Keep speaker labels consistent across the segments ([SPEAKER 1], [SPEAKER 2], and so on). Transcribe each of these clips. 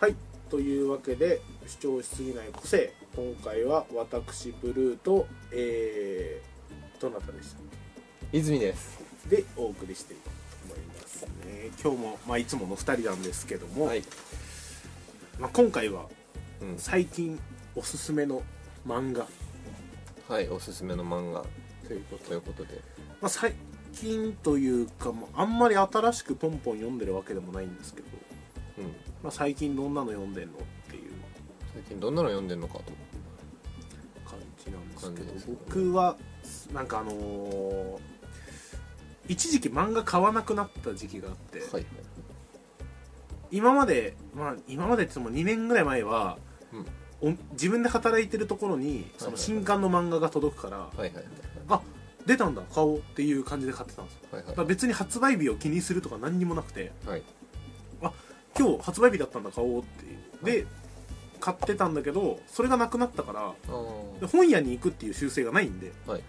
[SPEAKER 1] はい。というわけで主張しすぎない個性。今回は私ブルーとえー、どなたでしたっ
[SPEAKER 2] 泉です。
[SPEAKER 1] けでお送りしていこうと思いますね。今日も、まあ、いつもの2人なんですけども、
[SPEAKER 2] はい、
[SPEAKER 1] まあ、今回は
[SPEAKER 2] うん、
[SPEAKER 1] 最近おすすめの漫画。
[SPEAKER 2] はいおすすめの漫画。
[SPEAKER 1] ということ
[SPEAKER 2] ということで。
[SPEAKER 1] まあ、最近というかもうあんまり新しくポンポン読んでるわけでもないんですけど、
[SPEAKER 2] うん
[SPEAKER 1] まあ、最近どんなの読んでんのっていう
[SPEAKER 2] 最近どんなの読んでんのかと。
[SPEAKER 1] 感じなんですけど
[SPEAKER 2] 感じですけど
[SPEAKER 1] 僕はなんかあのー一時期漫画買わなくなった時期があって、
[SPEAKER 2] はい。
[SPEAKER 1] 今までまあ今までっても2年ぐらい前は、お自分で働いてるところにその新刊の漫画が届くから、
[SPEAKER 2] はいはいはい
[SPEAKER 1] あ出たんだ買おうっていう感じで買ってたんですよ。
[SPEAKER 2] はい
[SPEAKER 1] だから別に発売日を気にするとか何にもなくて
[SPEAKER 2] はい
[SPEAKER 1] 今日発売日だったんだ買おうっていう。で買ってたんだけどそれがなくなったから
[SPEAKER 2] あ
[SPEAKER 1] で本屋に行くっていう習性がないんで
[SPEAKER 2] あはい。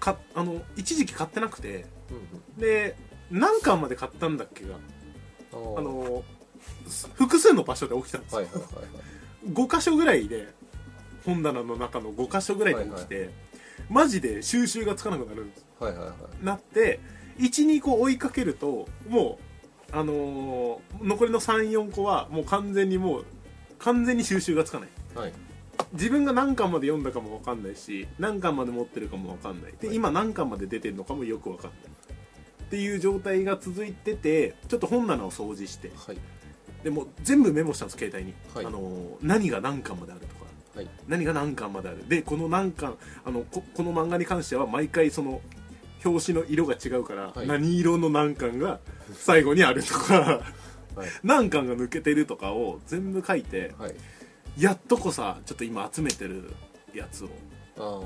[SPEAKER 1] かあの一時期買ってなくて
[SPEAKER 2] うん
[SPEAKER 1] で何巻まで買ったんだっけが
[SPEAKER 2] うん
[SPEAKER 1] あのす複数の場所で起きたんですよ、
[SPEAKER 2] はいはいはいはい。
[SPEAKER 1] 5箇所ぐらいで本棚の中の5箇所ぐらいで起きて、マジで収集がつかなくなるんです。
[SPEAKER 2] はいはいはい。
[SPEAKER 1] なって12個追いかけるともうあのー残りの34個はもう完全にもう完全に収集がつかない。
[SPEAKER 2] はい。
[SPEAKER 1] 自分が何巻まで読んだかも分かんないし何巻まで持ってるかも分かんないで
[SPEAKER 2] はい
[SPEAKER 1] 今何巻まで出てるのかもよく分かんないっていう状態が続いててちょっと本棚を掃除して
[SPEAKER 2] はい。
[SPEAKER 1] でもう全部メモしたんです携帯に、
[SPEAKER 2] はい。
[SPEAKER 1] あのー何が何巻まであるとか。
[SPEAKER 2] はい。
[SPEAKER 1] 何が何巻まである。でこの何巻あのここの漫画に関しては毎回その表紙の色が違うから、
[SPEAKER 2] はい。
[SPEAKER 1] 何色の何巻が最後にあるとか
[SPEAKER 2] はい。
[SPEAKER 1] 何巻が抜けてるとかを全部書いて
[SPEAKER 2] はい。
[SPEAKER 1] やっとこさちょっと今集めてるやつを
[SPEAKER 2] あ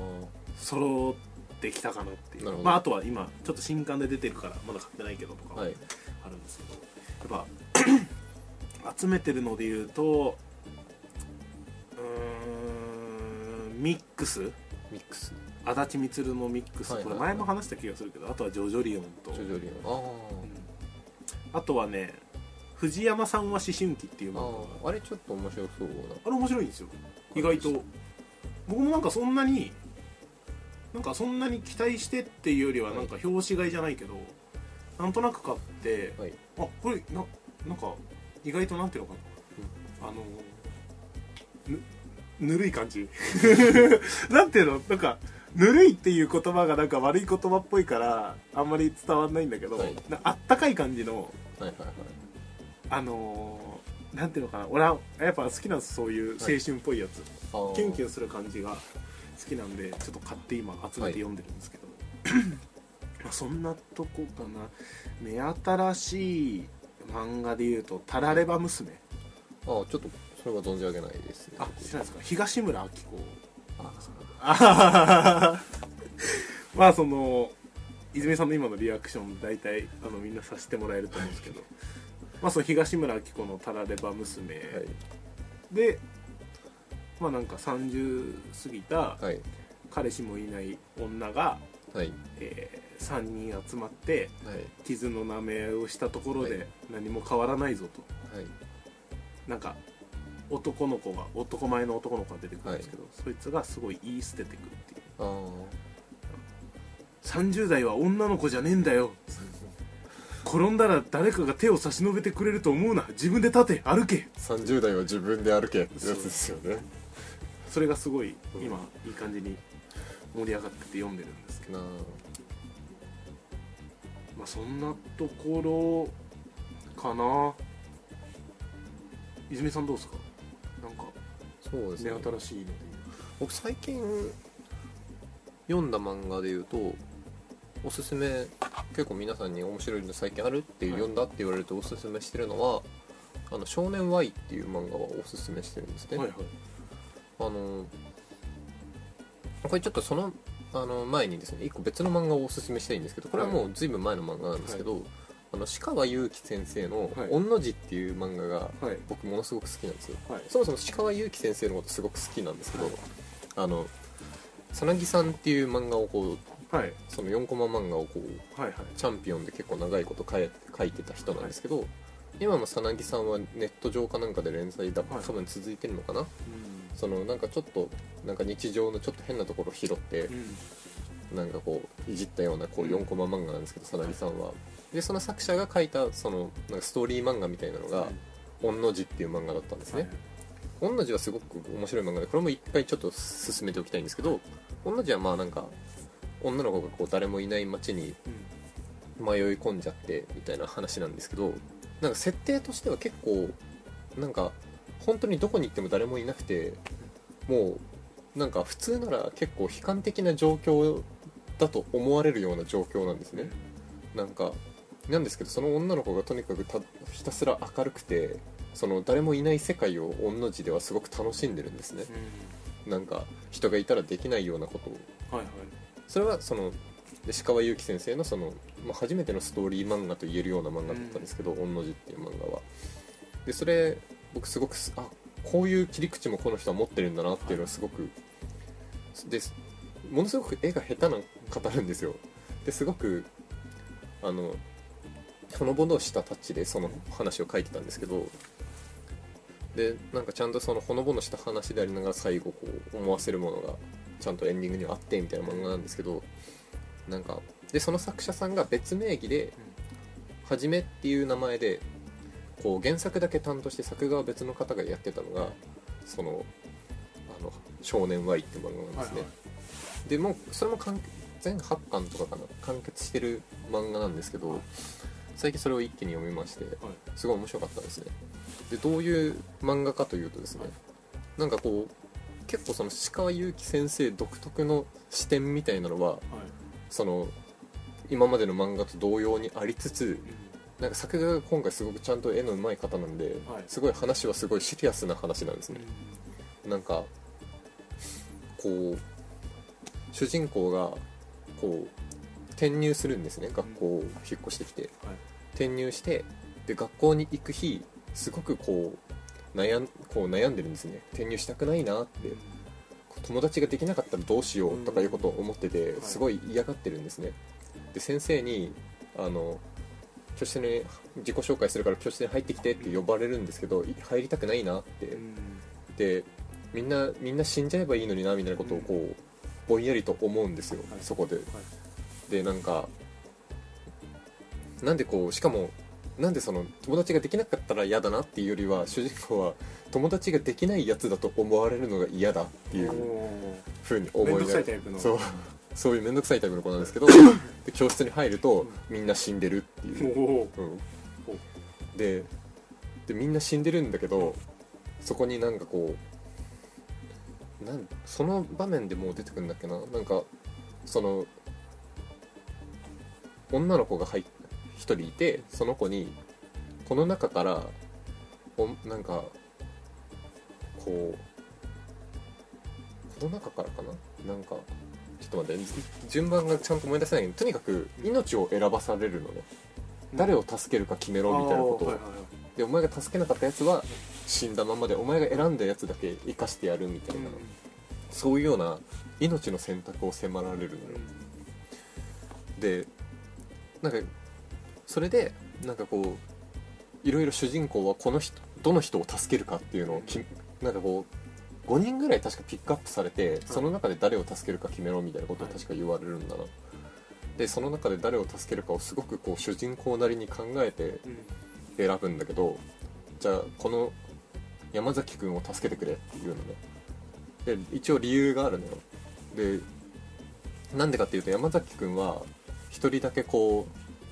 [SPEAKER 1] 揃ってきたかなっていう。まあ、あとは今ちょっと新刊で出てるからまだ買ってないけどとかは
[SPEAKER 2] あ
[SPEAKER 1] るんですけど、やっぱ 集めてるので言うとうーんミックス？
[SPEAKER 2] ミックス
[SPEAKER 1] 足立みつるのミックス、これ前も話した気がするけどあとはジョジョリオンと。
[SPEAKER 2] ジョジョリオン。あ
[SPEAKER 1] あとはね藤山さんは思春期っていう
[SPEAKER 2] あ
[SPEAKER 1] 漫画。が
[SPEAKER 2] あああれちょっと面白そうな
[SPEAKER 1] あれ面白いんですよ。意外と。僕もなんかそんなになんかそんなに期待してっていうよりは
[SPEAKER 2] はい。
[SPEAKER 1] なんか表紙買いじゃないけど、なんとなく買って
[SPEAKER 2] はい。
[SPEAKER 1] あこれななんか意外となんていうのかな、あのぬぬるい感じ。なんていうの？なんかぬるいっていう言葉がなんか悪い言葉っぽいからあんまり伝わんないんだけど、
[SPEAKER 2] はい。
[SPEAKER 1] なあったかい感じの
[SPEAKER 2] はいはいはい。
[SPEAKER 1] あのーなんていうのかな俺はやっぱ好きなんですそういう青春っぽいやつ、
[SPEAKER 2] あー。
[SPEAKER 1] キュンキュンする感じが好きなんでちょっと買って今集めて読んでるんですけど、まあそんなとこかな。目新しい漫画でいうと「タラレバ娘。
[SPEAKER 2] あーちょっとそれは存じ上げないです。ね」
[SPEAKER 1] あ知らないですか？東村明子
[SPEAKER 2] あ
[SPEAKER 1] まあその泉さんの今のリアクション大体あのみんなさせてもらえると思うんですけど。まあその東村明子の「タラレバ娘」
[SPEAKER 2] はい。
[SPEAKER 1] でまあなんか30過ぎた
[SPEAKER 2] はい。
[SPEAKER 1] 彼氏もいない女が、
[SPEAKER 2] はい。
[SPEAKER 1] え3人集まって
[SPEAKER 2] はい。
[SPEAKER 1] 傷の舐めをしたところ
[SPEAKER 2] は
[SPEAKER 1] で何も変わらないぞと。
[SPEAKER 2] はい。
[SPEAKER 1] なんか男の子が男前の男の子が出てくるんですけど、そいつがすごい言い捨ててくるっていう。
[SPEAKER 2] ああ
[SPEAKER 1] 30代は女の子じゃねえんだよ。転んだら誰かが手を差し伸べてくれると思うな。自分で立て歩け。
[SPEAKER 2] 30代は自分で歩け。ってやつですよね。
[SPEAKER 1] それがすごい今いい感じに盛り上がってて読んでるんですけど。まあそんなところかな。泉さんどうですか？
[SPEAKER 2] そうですね。
[SPEAKER 1] 新しいので。
[SPEAKER 2] 僕最近読んだ漫画で言うとおすすめ結構皆さんに面白いの最近あるっていう、
[SPEAKER 1] はい
[SPEAKER 2] 読んだって言われるとおすすめしてるのは「あの少年 Y」っていう漫画はおすすめしてるんですね、
[SPEAKER 1] はいはい。
[SPEAKER 2] あのこれちょっとそのあの前にですね一個別の漫画をおすすめしたいんですけどこれはもう随分前の漫画なんですけど、あの鹿川祐希先生の
[SPEAKER 1] はい「
[SPEAKER 2] 御の字」っていう漫画が
[SPEAKER 1] はい。
[SPEAKER 2] 僕ものすごく好きなんですよ。
[SPEAKER 1] はい。
[SPEAKER 2] そもそも鹿川祐希先生のことすごく好きなんですけど、あのさなぎさんっていう漫画をこう
[SPEAKER 1] はい。
[SPEAKER 2] その4コマ漫画をこう
[SPEAKER 1] はいはい。
[SPEAKER 2] チャンピオンで結構長いこと書い書いてた人なんですけど、今もさなぎさんはネット上かなんかで連載だ、
[SPEAKER 1] はい。
[SPEAKER 2] 多分続いてるのかな？
[SPEAKER 1] うん。
[SPEAKER 2] そのなんかちょっとなんか日常のちょっと変なところを拾って
[SPEAKER 1] うん。
[SPEAKER 2] なんかこういじったようなこう
[SPEAKER 1] うん。
[SPEAKER 2] 4コマ漫画なんですけどさなぎさんはでその作者が書いたそのなんかストーリー漫画みたいなのが「御の字」っていう漫画だったんです
[SPEAKER 1] はい。
[SPEAKER 2] ね御の字はすごく面白い漫画でこれも一回ちょっと進めておきたいんですけど御の字はまあなんか女の子がこう誰もいない街に
[SPEAKER 1] うん。
[SPEAKER 2] 迷い込んじゃってみたいな話なんですけどなんか設定としては結構なんか本当にどこに行っても誰もいなくてもうなんか普通なら結構悲観的な状況だと思われるような状況なんですね。なんかなんですけどその女の子がとにかくたひたすら明るくてその誰もいない世界を御の字ではすごく楽しんでるんですね。なんか人がいたらできないようなことを。
[SPEAKER 1] はいはい。
[SPEAKER 2] それはそので石川祐希先生のその、まあ、初めてのストーリー漫画と言えるような漫画だったんですけど「御の字」っていう漫画は。でそれ僕すごくすあこういう切り口もこの人は持ってるんだなっていうのはすごくですものすごく絵が下手な方なんですよ。ですごくあのほのぼのしたタッチでその話を書いてたんですけどでなんかちゃんとそのほのぼのした話でありながら最後こう思わせるものがちゃんとエンディングにはあってみたいな漫画なんですけどなんかでその作者さんが別名義で「はじめ」っていう名前でこう原作だけ担当して作画は別の方がやってたのがそのあの「少年 Y」って漫画なんですね、
[SPEAKER 1] はいはい。
[SPEAKER 2] でもうそれも完全8巻とかかな？完結してる漫画なんですけど最近それを一気に読みまして
[SPEAKER 1] はい。
[SPEAKER 2] すごい面白かったですね。でどういう漫画かというとですねなんかこう結構その石川祐希先生独特の視点みたいなのは
[SPEAKER 1] はい。
[SPEAKER 2] その今までの漫画と同様にありつつなんか作画が今回すごくちゃんと絵の上手い方なんで、
[SPEAKER 1] はい。
[SPEAKER 2] すごい話はすごいシリアスな話なんですね、なんかこう主人公がこう転入するんですね。学校を引っ越してきて、
[SPEAKER 1] はい。
[SPEAKER 2] 転入してで学校に行く日すごくこう悩んこう悩んでるんですね。転入したくないなって友達ができなかったらどうしようとかいうことを思ってて
[SPEAKER 1] はい。
[SPEAKER 2] すごい嫌がってるんですね。で先生にあの教室に自己紹介するから教室に入ってきてって呼ばれるんですけどい入りたくないなって。
[SPEAKER 1] うん。
[SPEAKER 2] でみんなみんな死んじゃえばいいのになみたいなことをこうぼんやりと思うんですよ、
[SPEAKER 1] はい。
[SPEAKER 2] そこで
[SPEAKER 1] はい
[SPEAKER 2] でなんかなんでこうしかもなんでその友達ができなかったら嫌だなっていうよりは主人公は友達ができないやつだと思われるのが嫌だっていう
[SPEAKER 1] お
[SPEAKER 2] ふうに思いがそう。そういう面倒くさいタイプの子なんですけど で教室に入るとみんな死んでるっていう、うん、ででみんな死んでるんだけどそこになんかこうなんその場面でもう出てくるんだっけな。なんかその女の子が入っ一人いてその子にこの中からおなんかこうこの中からかな？なんかちょっと待って順番がちゃんと思い出せないけどとにかく命を選ばされるのね。誰を助けるか決めろみたいなことを。でお前が助けなかったやつは死んだままでお前が選んだやつだけ生かしてやるみたいな、そういうような命の選択を迫られるのよ。でなんかそれでなんかこういろいろ主人公はこの人どの人を助けるかっていうのをきなんかこう5人ぐらい確かピックアップされてその中で誰を助けるか決めろみたいなことを確か言われるんだな、でその中で誰を助けるかをすごくこう主人公なりに考えて
[SPEAKER 1] うん。
[SPEAKER 2] 選ぶんだけどじゃあこの山崎君を助けてくれっていうのね。で一応理由があるのよ。でなんでかっていうと山崎君は一人だけこ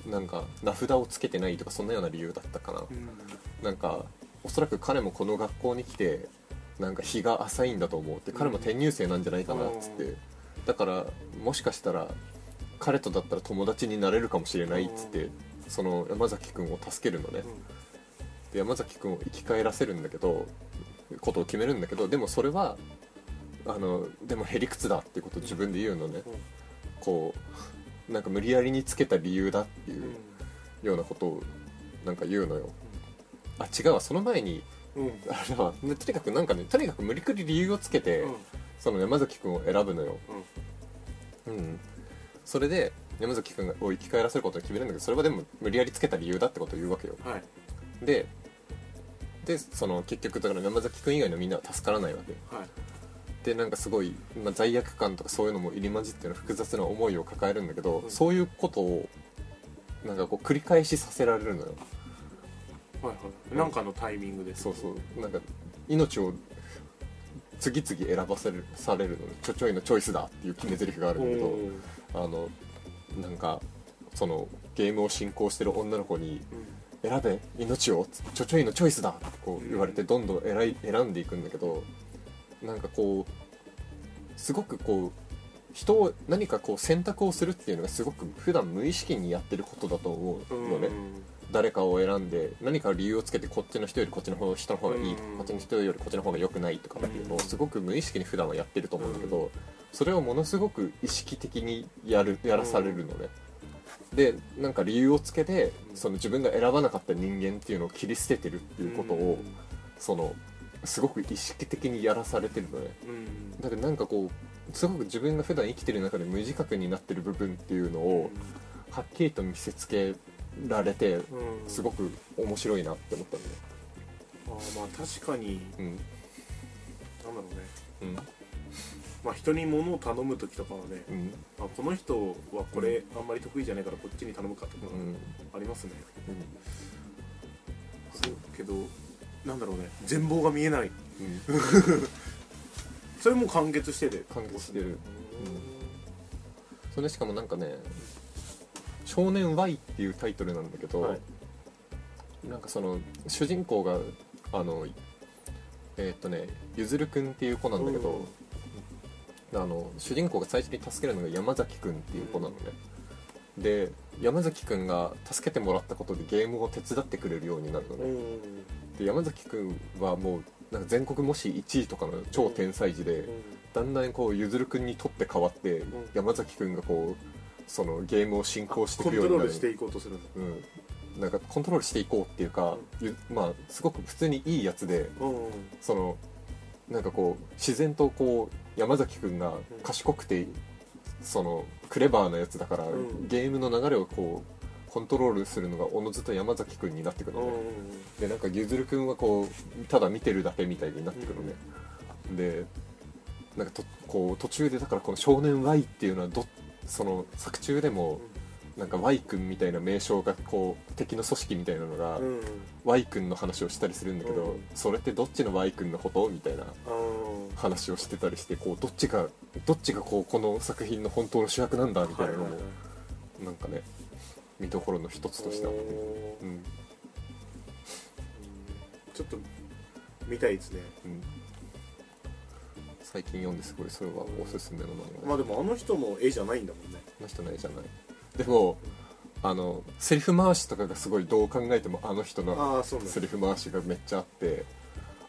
[SPEAKER 2] うなんか名札をつけてないとかそんなような理由だったかな。
[SPEAKER 1] うん。
[SPEAKER 2] なんかおそらく彼もこの学校に来てなんか日が浅いんだと思うって彼も転入生なんじゃないかなっつって。だからもしかしたら彼とだったら友達になれるかもしれないっつってその山崎君を助けるのね。で山崎君を生き返らせるんだけどことを決めるんだけどでもそれはあのでもへりくつだってことを自分で言うのね。
[SPEAKER 1] うん。
[SPEAKER 2] こうなんか無理やりにつけた理由だっていう
[SPEAKER 1] うん。
[SPEAKER 2] ようなことをなんか言うのよ。あ違うわその前に
[SPEAKER 1] うん。うん
[SPEAKER 2] あれはねとにかくなんかねとにかく無理くり理由をつけて、その山崎君を選ぶのよ。うん。それで山崎君を生き返らせることを決めるんだけどそれはでも無理やりつけた理由だってことを言うわけよ。
[SPEAKER 1] はい。
[SPEAKER 2] ででその結局だから山崎君以外のみんなは助からないわけ。
[SPEAKER 1] はい
[SPEAKER 2] でなんかすごい、まあ、罪悪感とかそういうのも入り混じってる複雑な思いを抱えるんだけど、
[SPEAKER 1] うん。
[SPEAKER 2] そういうことをなんかこう繰り返しさせられるのよ。
[SPEAKER 1] はいはい。なんかのタイミングで
[SPEAKER 2] そうそう。なんか命を次々選ばせるされるのちょちょいのチョイスだっていう決め台詞があるんだけど
[SPEAKER 1] うん。
[SPEAKER 2] あのなんかそのゲームを進行してる女の子に「選べ命をちょちょいのチョイスだ」ってこう言われてどんどん選い選んでいくんだけどなんかこうすごくこう人を何かこう選択をするっていうのがすごく普段無意識にやってることだと思うのね、誰かを選んで何か理由をつけてこっちの人よりこっちの方人の方がいいとか
[SPEAKER 1] うん。
[SPEAKER 2] こっちの人よりこっちの方が良くないとかっていうのを
[SPEAKER 1] うん。
[SPEAKER 2] すごく無意識に普段はやってると思うんだけ
[SPEAKER 1] う
[SPEAKER 2] どそれをものすごく意識的にやるやらされるのね。でなんか理由をつけてその自分が選ばなかった人間っていうのを切り捨ててるっていうことをそのすごく意識的にやらされてるのね
[SPEAKER 1] うん。
[SPEAKER 2] だからなんかこうすごく自分が普段生きてる中で無自覚になってる部分っていうのをはっきりと見せつけられて
[SPEAKER 1] うん。
[SPEAKER 2] すごく面白いなって思ったんだよ
[SPEAKER 1] あーまあ確かに
[SPEAKER 2] うん。
[SPEAKER 1] なんだろうね。
[SPEAKER 2] うん。
[SPEAKER 1] まあ人に物を頼む時とかはね
[SPEAKER 2] うん。
[SPEAKER 1] あこの人はこれあんまり得意じゃないからこっちに頼むかとか
[SPEAKER 2] うん。
[SPEAKER 1] ありますね。
[SPEAKER 2] うん。
[SPEAKER 1] そう。けどなんだろうね。全貌が見えない。
[SPEAKER 2] うん。
[SPEAKER 1] それも完結してて。
[SPEAKER 2] 完結してる。それしかもなんかね「少年 Y」っていうタイトルなんだけど、
[SPEAKER 1] はい。
[SPEAKER 2] なんかその主人公があのえーっとねゆずるくんっていう子なんだけど、あの主人公が最初に助けるのが山崎くんっていう子なのね、で山崎くんが助けてもらったことでゲームを手伝ってくれるようになるのね、
[SPEAKER 1] うん
[SPEAKER 2] で山崎くんはもうなんか全国模試1位とかの超天才児で、だんだんこうゆずるくんにとって変わって、
[SPEAKER 1] ん。
[SPEAKER 2] 山崎くんがこうそのゲームを進行してい
[SPEAKER 1] コン
[SPEAKER 2] くようになる。
[SPEAKER 1] トロールしていこうとするんだ
[SPEAKER 2] うん、なんかコントロールしていこうっていうか、ゆまあすごく普通にいいやつで
[SPEAKER 1] うん
[SPEAKER 2] そのなんかこう自然とこう山崎くんが賢くて、そのクレバーなやつだから、
[SPEAKER 1] ん。
[SPEAKER 2] ゲームの流れをこうコントロールするのがおのずと山崎くんになってくるのね、でなんかゆずるくんはこうただ見てるだけみたいになってくるのね、でなんかとこう途中でだからこの少年 Y っていうのはどその作中でもなんか Y 君みたいな名称がこう敵の組織みたいなのが、
[SPEAKER 1] うんうん。
[SPEAKER 2] Y 君の話をしたりするんだけど、
[SPEAKER 1] うん
[SPEAKER 2] それってどっちの Y 君のことみたいな
[SPEAKER 1] あ
[SPEAKER 2] 話をしてたりしてこうどっちがどっちがこうこの作品の本当の主役なんだみ
[SPEAKER 1] ー。
[SPEAKER 2] たいなのも、
[SPEAKER 1] はいはいはい
[SPEAKER 2] なんかね見どころの一つとしてあって、
[SPEAKER 1] おー。
[SPEAKER 2] うん。
[SPEAKER 1] ちょっと見たいですね。
[SPEAKER 2] うん、最近読んですごいそれはおすすめの漫画
[SPEAKER 1] まあでもあの人の絵じゃないんだもんね。
[SPEAKER 2] あの人の絵じゃない。でもあのセリフ回しとかがすごいどう考えてもあの人のセリフ回しがめっちゃあって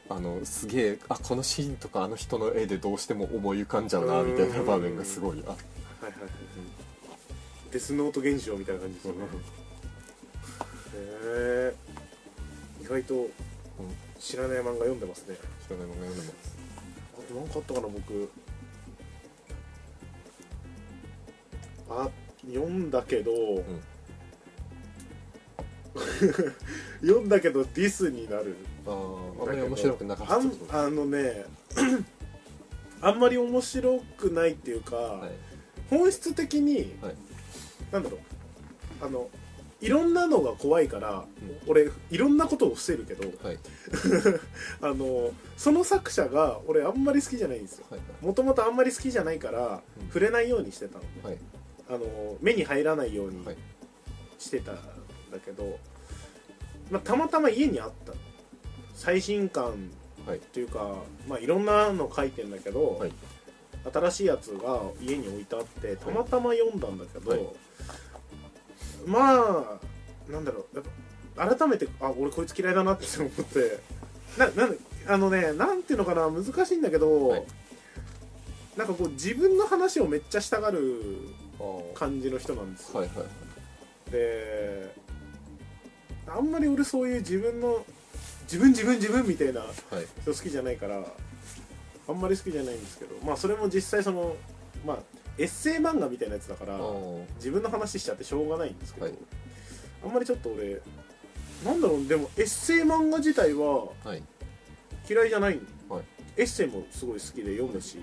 [SPEAKER 2] あのすげえあこのシーンとかあの人の絵でどうしても思い浮かんじゃうなみたいな場面がすごいあって。
[SPEAKER 1] はいはいはいデスノート現象みたいな感じですよね。へえ意外と知らない漫画読んでますね。
[SPEAKER 2] 知らない漫画読んでます。
[SPEAKER 1] あと何かあったかな僕。あ読んだけど、読んだけどディスになる。
[SPEAKER 2] あああんまり面白くなかった。
[SPEAKER 1] あんあのね あんまり面白くないっていうか、
[SPEAKER 2] はい。
[SPEAKER 1] 本質的に、
[SPEAKER 2] はい
[SPEAKER 1] なんだろう。あのいろんなのが怖いから、
[SPEAKER 2] うん
[SPEAKER 1] 俺いろんなことを伏せるけど
[SPEAKER 2] はい。
[SPEAKER 1] あのその作者が俺あんまり好きじゃないんですよ。
[SPEAKER 2] はい。
[SPEAKER 1] もともとあんまり好きじゃないから、
[SPEAKER 2] うん。
[SPEAKER 1] 触れないようにしてたの。
[SPEAKER 2] はい。
[SPEAKER 1] あの目に入らないように
[SPEAKER 2] はい。
[SPEAKER 1] してたんだけど、まあ、たまたま家にあった。最新刊
[SPEAKER 2] はい。
[SPEAKER 1] というか、まあ、いろんなの書いてんだけど、
[SPEAKER 2] はい。
[SPEAKER 1] 新しいやつが家に置いてあってたまたま読んだんだけど、
[SPEAKER 2] はい
[SPEAKER 1] まあなんだろう。やっぱ改めてあ俺こいつ嫌いだなって思って。ななんあのねなんていうのかな難しいんだけど、
[SPEAKER 2] はい。
[SPEAKER 1] なんかこう自分の話をめっちゃしたがる感じの人なんですよ、
[SPEAKER 2] はいはい。
[SPEAKER 1] であんまり俺そういう自分の自分自分自分みたいな
[SPEAKER 2] はい。
[SPEAKER 1] 人好きじゃないからあんまり好きじゃないんですけどまあそれも実際そのまあエッセイ漫画みたいなやつだから自分の話しちゃってしょうがないんですけど、
[SPEAKER 2] はい。
[SPEAKER 1] あんまりちょっと俺なんだろうでもエッセイ漫画自体は
[SPEAKER 2] はい。
[SPEAKER 1] 嫌いじゃない、
[SPEAKER 2] はい。
[SPEAKER 1] エッセイもすごい好きで読むし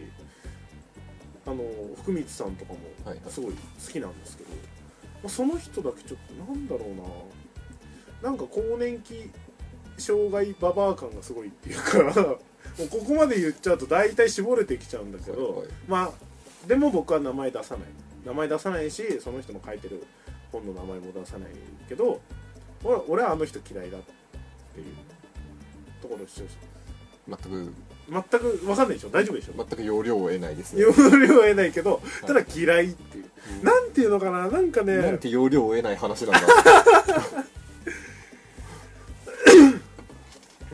[SPEAKER 1] あの福光さんとかも
[SPEAKER 2] はいはい。
[SPEAKER 1] すごい好きなんですけど、まあその人だけちょっとなんだろうな。なんか更年期障害ババア感がすごいっていうか もうここまで言っちゃうと大体絞れてきちゃうんだけど、
[SPEAKER 2] はいはい。
[SPEAKER 1] まあでも僕は名前出さない。名前出さないしその人の書いてる本の名前も出さないけど俺俺はあの人嫌いだっていうところを主張して
[SPEAKER 2] 全く。
[SPEAKER 1] 全く分かんないでしょ？大丈夫でしょ？
[SPEAKER 2] 全く要領を得ないですね。
[SPEAKER 1] 要領は得ないけどただ嫌いっていう、
[SPEAKER 2] うん。
[SPEAKER 1] なんていうのかな？なんかね。
[SPEAKER 2] なんて要領を得ない話なんだ。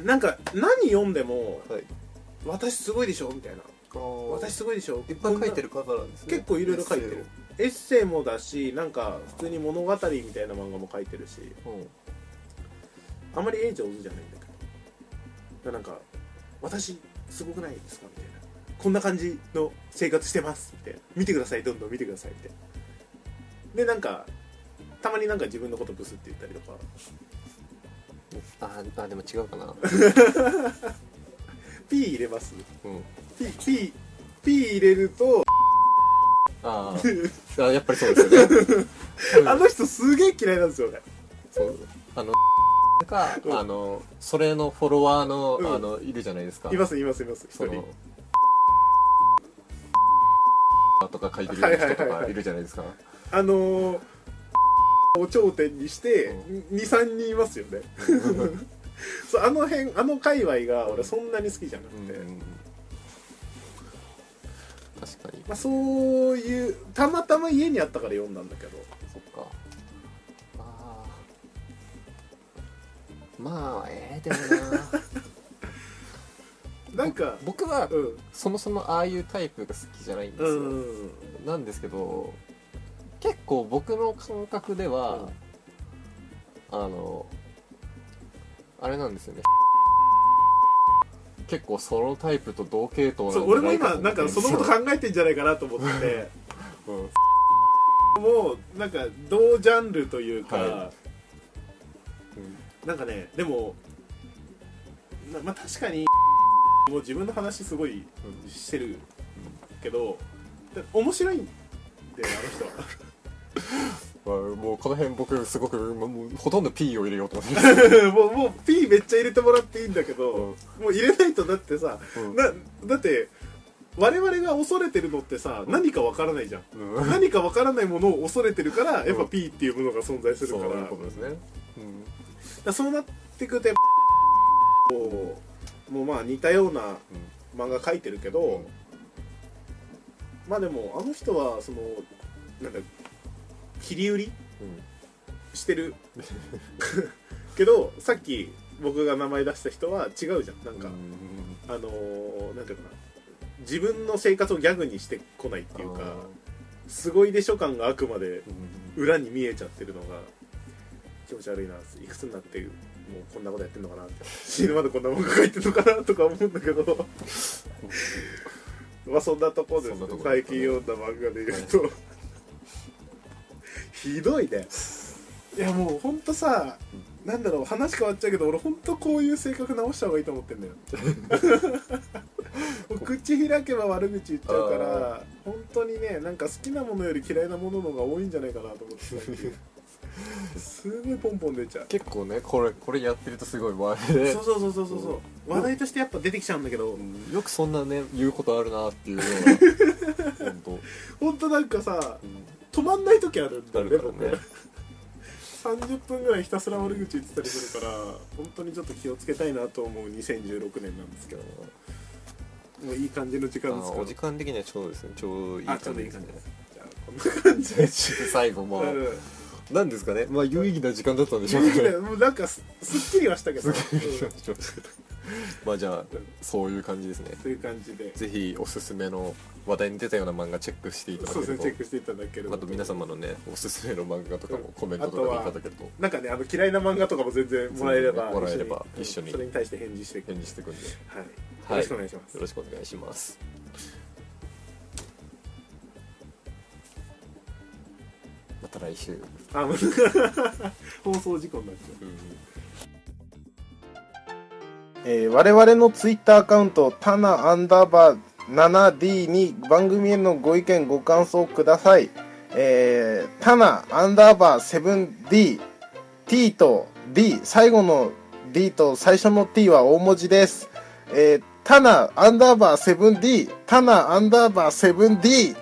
[SPEAKER 1] なんか何読んでも
[SPEAKER 2] はい「
[SPEAKER 1] 私すごいでしょ」みたいな「私すごいでしょ」
[SPEAKER 2] いっぱい書いてる方なんですね。
[SPEAKER 1] 結構いろいろ書いてる。エッセイもだしなんか普通に物語みたいな漫画も書いてるし。
[SPEAKER 2] うん。
[SPEAKER 1] あまり絵上手じゃないんだけどなんか「私すごくないですか?」みたいな「こんな感じの生活してます」みたいな「見てくださいどんどん見てください」って。でなんかたまになんか自分のことブスって言ったりとか。
[SPEAKER 2] ああでも違うかな
[SPEAKER 1] P 入れます？
[SPEAKER 2] うん。
[SPEAKER 1] P, P, P 入れると
[SPEAKER 2] あー。あやっぱりそうですよね。
[SPEAKER 1] あの人すげえ嫌いなんですよね。
[SPEAKER 2] そう。あのか、
[SPEAKER 1] うん。
[SPEAKER 2] あのそれのフォロワーの,、
[SPEAKER 1] うん。
[SPEAKER 2] あのいるじゃないですか。
[SPEAKER 1] いますいますいます一人。
[SPEAKER 2] とか書いてる人と
[SPEAKER 1] はいはいはいはい。
[SPEAKER 2] かいるじゃないですか、
[SPEAKER 1] あのー、を頂点にして
[SPEAKER 2] う
[SPEAKER 1] 23人いますよね そうあの辺あの界隈が俺そんなに好きじゃなくて、
[SPEAKER 2] うん確かに。
[SPEAKER 1] まあ、そういうたまたま家にあったから読んだんだけど。
[SPEAKER 2] そっか。あ。ーまあえー、でもな。
[SPEAKER 1] なんか
[SPEAKER 2] 僕は
[SPEAKER 1] うん。
[SPEAKER 2] そもそもああいうタイプが好きじゃないんです
[SPEAKER 1] う
[SPEAKER 2] よ、
[SPEAKER 1] ん
[SPEAKER 2] なんですけど結構僕の感覚では、あのあれなんですよね。結構そのタイプと同系統なんじゃ
[SPEAKER 1] そう俺も今なんかそのこと考えてんじゃないかなと思って。て
[SPEAKER 2] うん。
[SPEAKER 1] もうなんか同ジャンルというか、
[SPEAKER 2] は
[SPEAKER 1] なんかねでもなまあ確かにもう自分の話すごいしてるけどで面白いんだよあの人は
[SPEAKER 2] まあもうこの辺僕すごくもうもうほとんど P を入れようと思って。ます、
[SPEAKER 1] もうもう P めっちゃ入れてもらっていいんだけど、
[SPEAKER 2] うん。
[SPEAKER 1] もう入れないとだってさ、
[SPEAKER 2] うん。
[SPEAKER 1] なだって我々が恐れてるのってさ、何かわからないじゃん。
[SPEAKER 2] うん。
[SPEAKER 1] 何かわからないものを恐れてるからやっぱ
[SPEAKER 2] うん
[SPEAKER 1] P っていうものが存在する
[SPEAKER 2] そう
[SPEAKER 1] から
[SPEAKER 2] いうことですね、
[SPEAKER 1] だからそうなってくるとやっぱこうもうまあ似たような漫画描いてるけど、
[SPEAKER 2] うん。
[SPEAKER 1] まあでもあの人はそのなんだ切り売り？
[SPEAKER 2] うん。
[SPEAKER 1] してる。けどさっき僕が名前出した人は違うじゃん。なんか、あのーなんていうかな。自分の生活をギャグにしてこないっていうかすごいでしょ感があくまで
[SPEAKER 2] うん。
[SPEAKER 1] 裏に見えちゃってるのが気持ち悪いな。いくつになってもうこんなことやってんのかなって。死ぬまでこんな漫画描いてんのかなとか思うんだけど。まあそんなとこです。
[SPEAKER 2] そんなとこ
[SPEAKER 1] 最近読んだ漫画で言うと、ひどいね。いやもうほんとさなんだろう話変わっちゃうけど俺ほんとこういう性格直した方がいいと思ってんだよ。口開けば悪口言っちゃうから本当にねなんか好きなものより嫌いなものの方が多いんじゃないかなと思って。すごいポンポン出ちゃう。
[SPEAKER 2] 結構ねこれこれやってるとすごい周りで
[SPEAKER 1] そうそうそうそうそうそう。話題としてやっぱ出てきちゃうんだけど。
[SPEAKER 2] うん。よくそんなね言うことあるなっていうような。本当、
[SPEAKER 1] 本当なんかさ
[SPEAKER 2] うん
[SPEAKER 1] 止まんない時あるんだよね
[SPEAKER 2] あるからね。
[SPEAKER 1] 僕30分ぐらいひたすら悪口言ってたりするから本当にちょっと気をつけたいなと思う2016年なんですけど。もういい感じの時間ですか？
[SPEAKER 2] お時間的にはちょうどですね。ちょうどいい感じですね。
[SPEAKER 1] 感じゃあこんな感じで。
[SPEAKER 2] 最後まあ
[SPEAKER 1] うん。
[SPEAKER 2] 何ですかね？まあ有意義な時間だったんでしょうかね
[SPEAKER 1] もうなんかすすっきりはしたけど、うん
[SPEAKER 2] まあじゃあそういう感じですね。
[SPEAKER 1] そういう感じで。
[SPEAKER 2] ぜひおすすめの話題に出たような漫画チェックしていただけると。
[SPEAKER 1] ですねチェックしていただける
[SPEAKER 2] あと皆様のねおすすめの漫画とかも
[SPEAKER 1] うん。
[SPEAKER 2] コメントとかでいただけると。
[SPEAKER 1] なんかねあの嫌いな漫画とかも全然もらえれば
[SPEAKER 2] もらえれば
[SPEAKER 1] うん
[SPEAKER 2] 一緒に。
[SPEAKER 1] それに対して返事していく。
[SPEAKER 2] 返事していくんで。
[SPEAKER 1] はい、
[SPEAKER 2] はい。
[SPEAKER 1] よろしくお願いします。
[SPEAKER 2] よろしくお願いします。また来週。
[SPEAKER 1] あ 放送事故になっちゃうえー我々のツイッターアカウントタナアンダーバー 7D に番組へのご意見ご感想ください。えー、タナアンダーバー 7D T と D 最後の D と最初の T は大文字です。えー、タナアンダーバー 7D タナアンダーバー 7D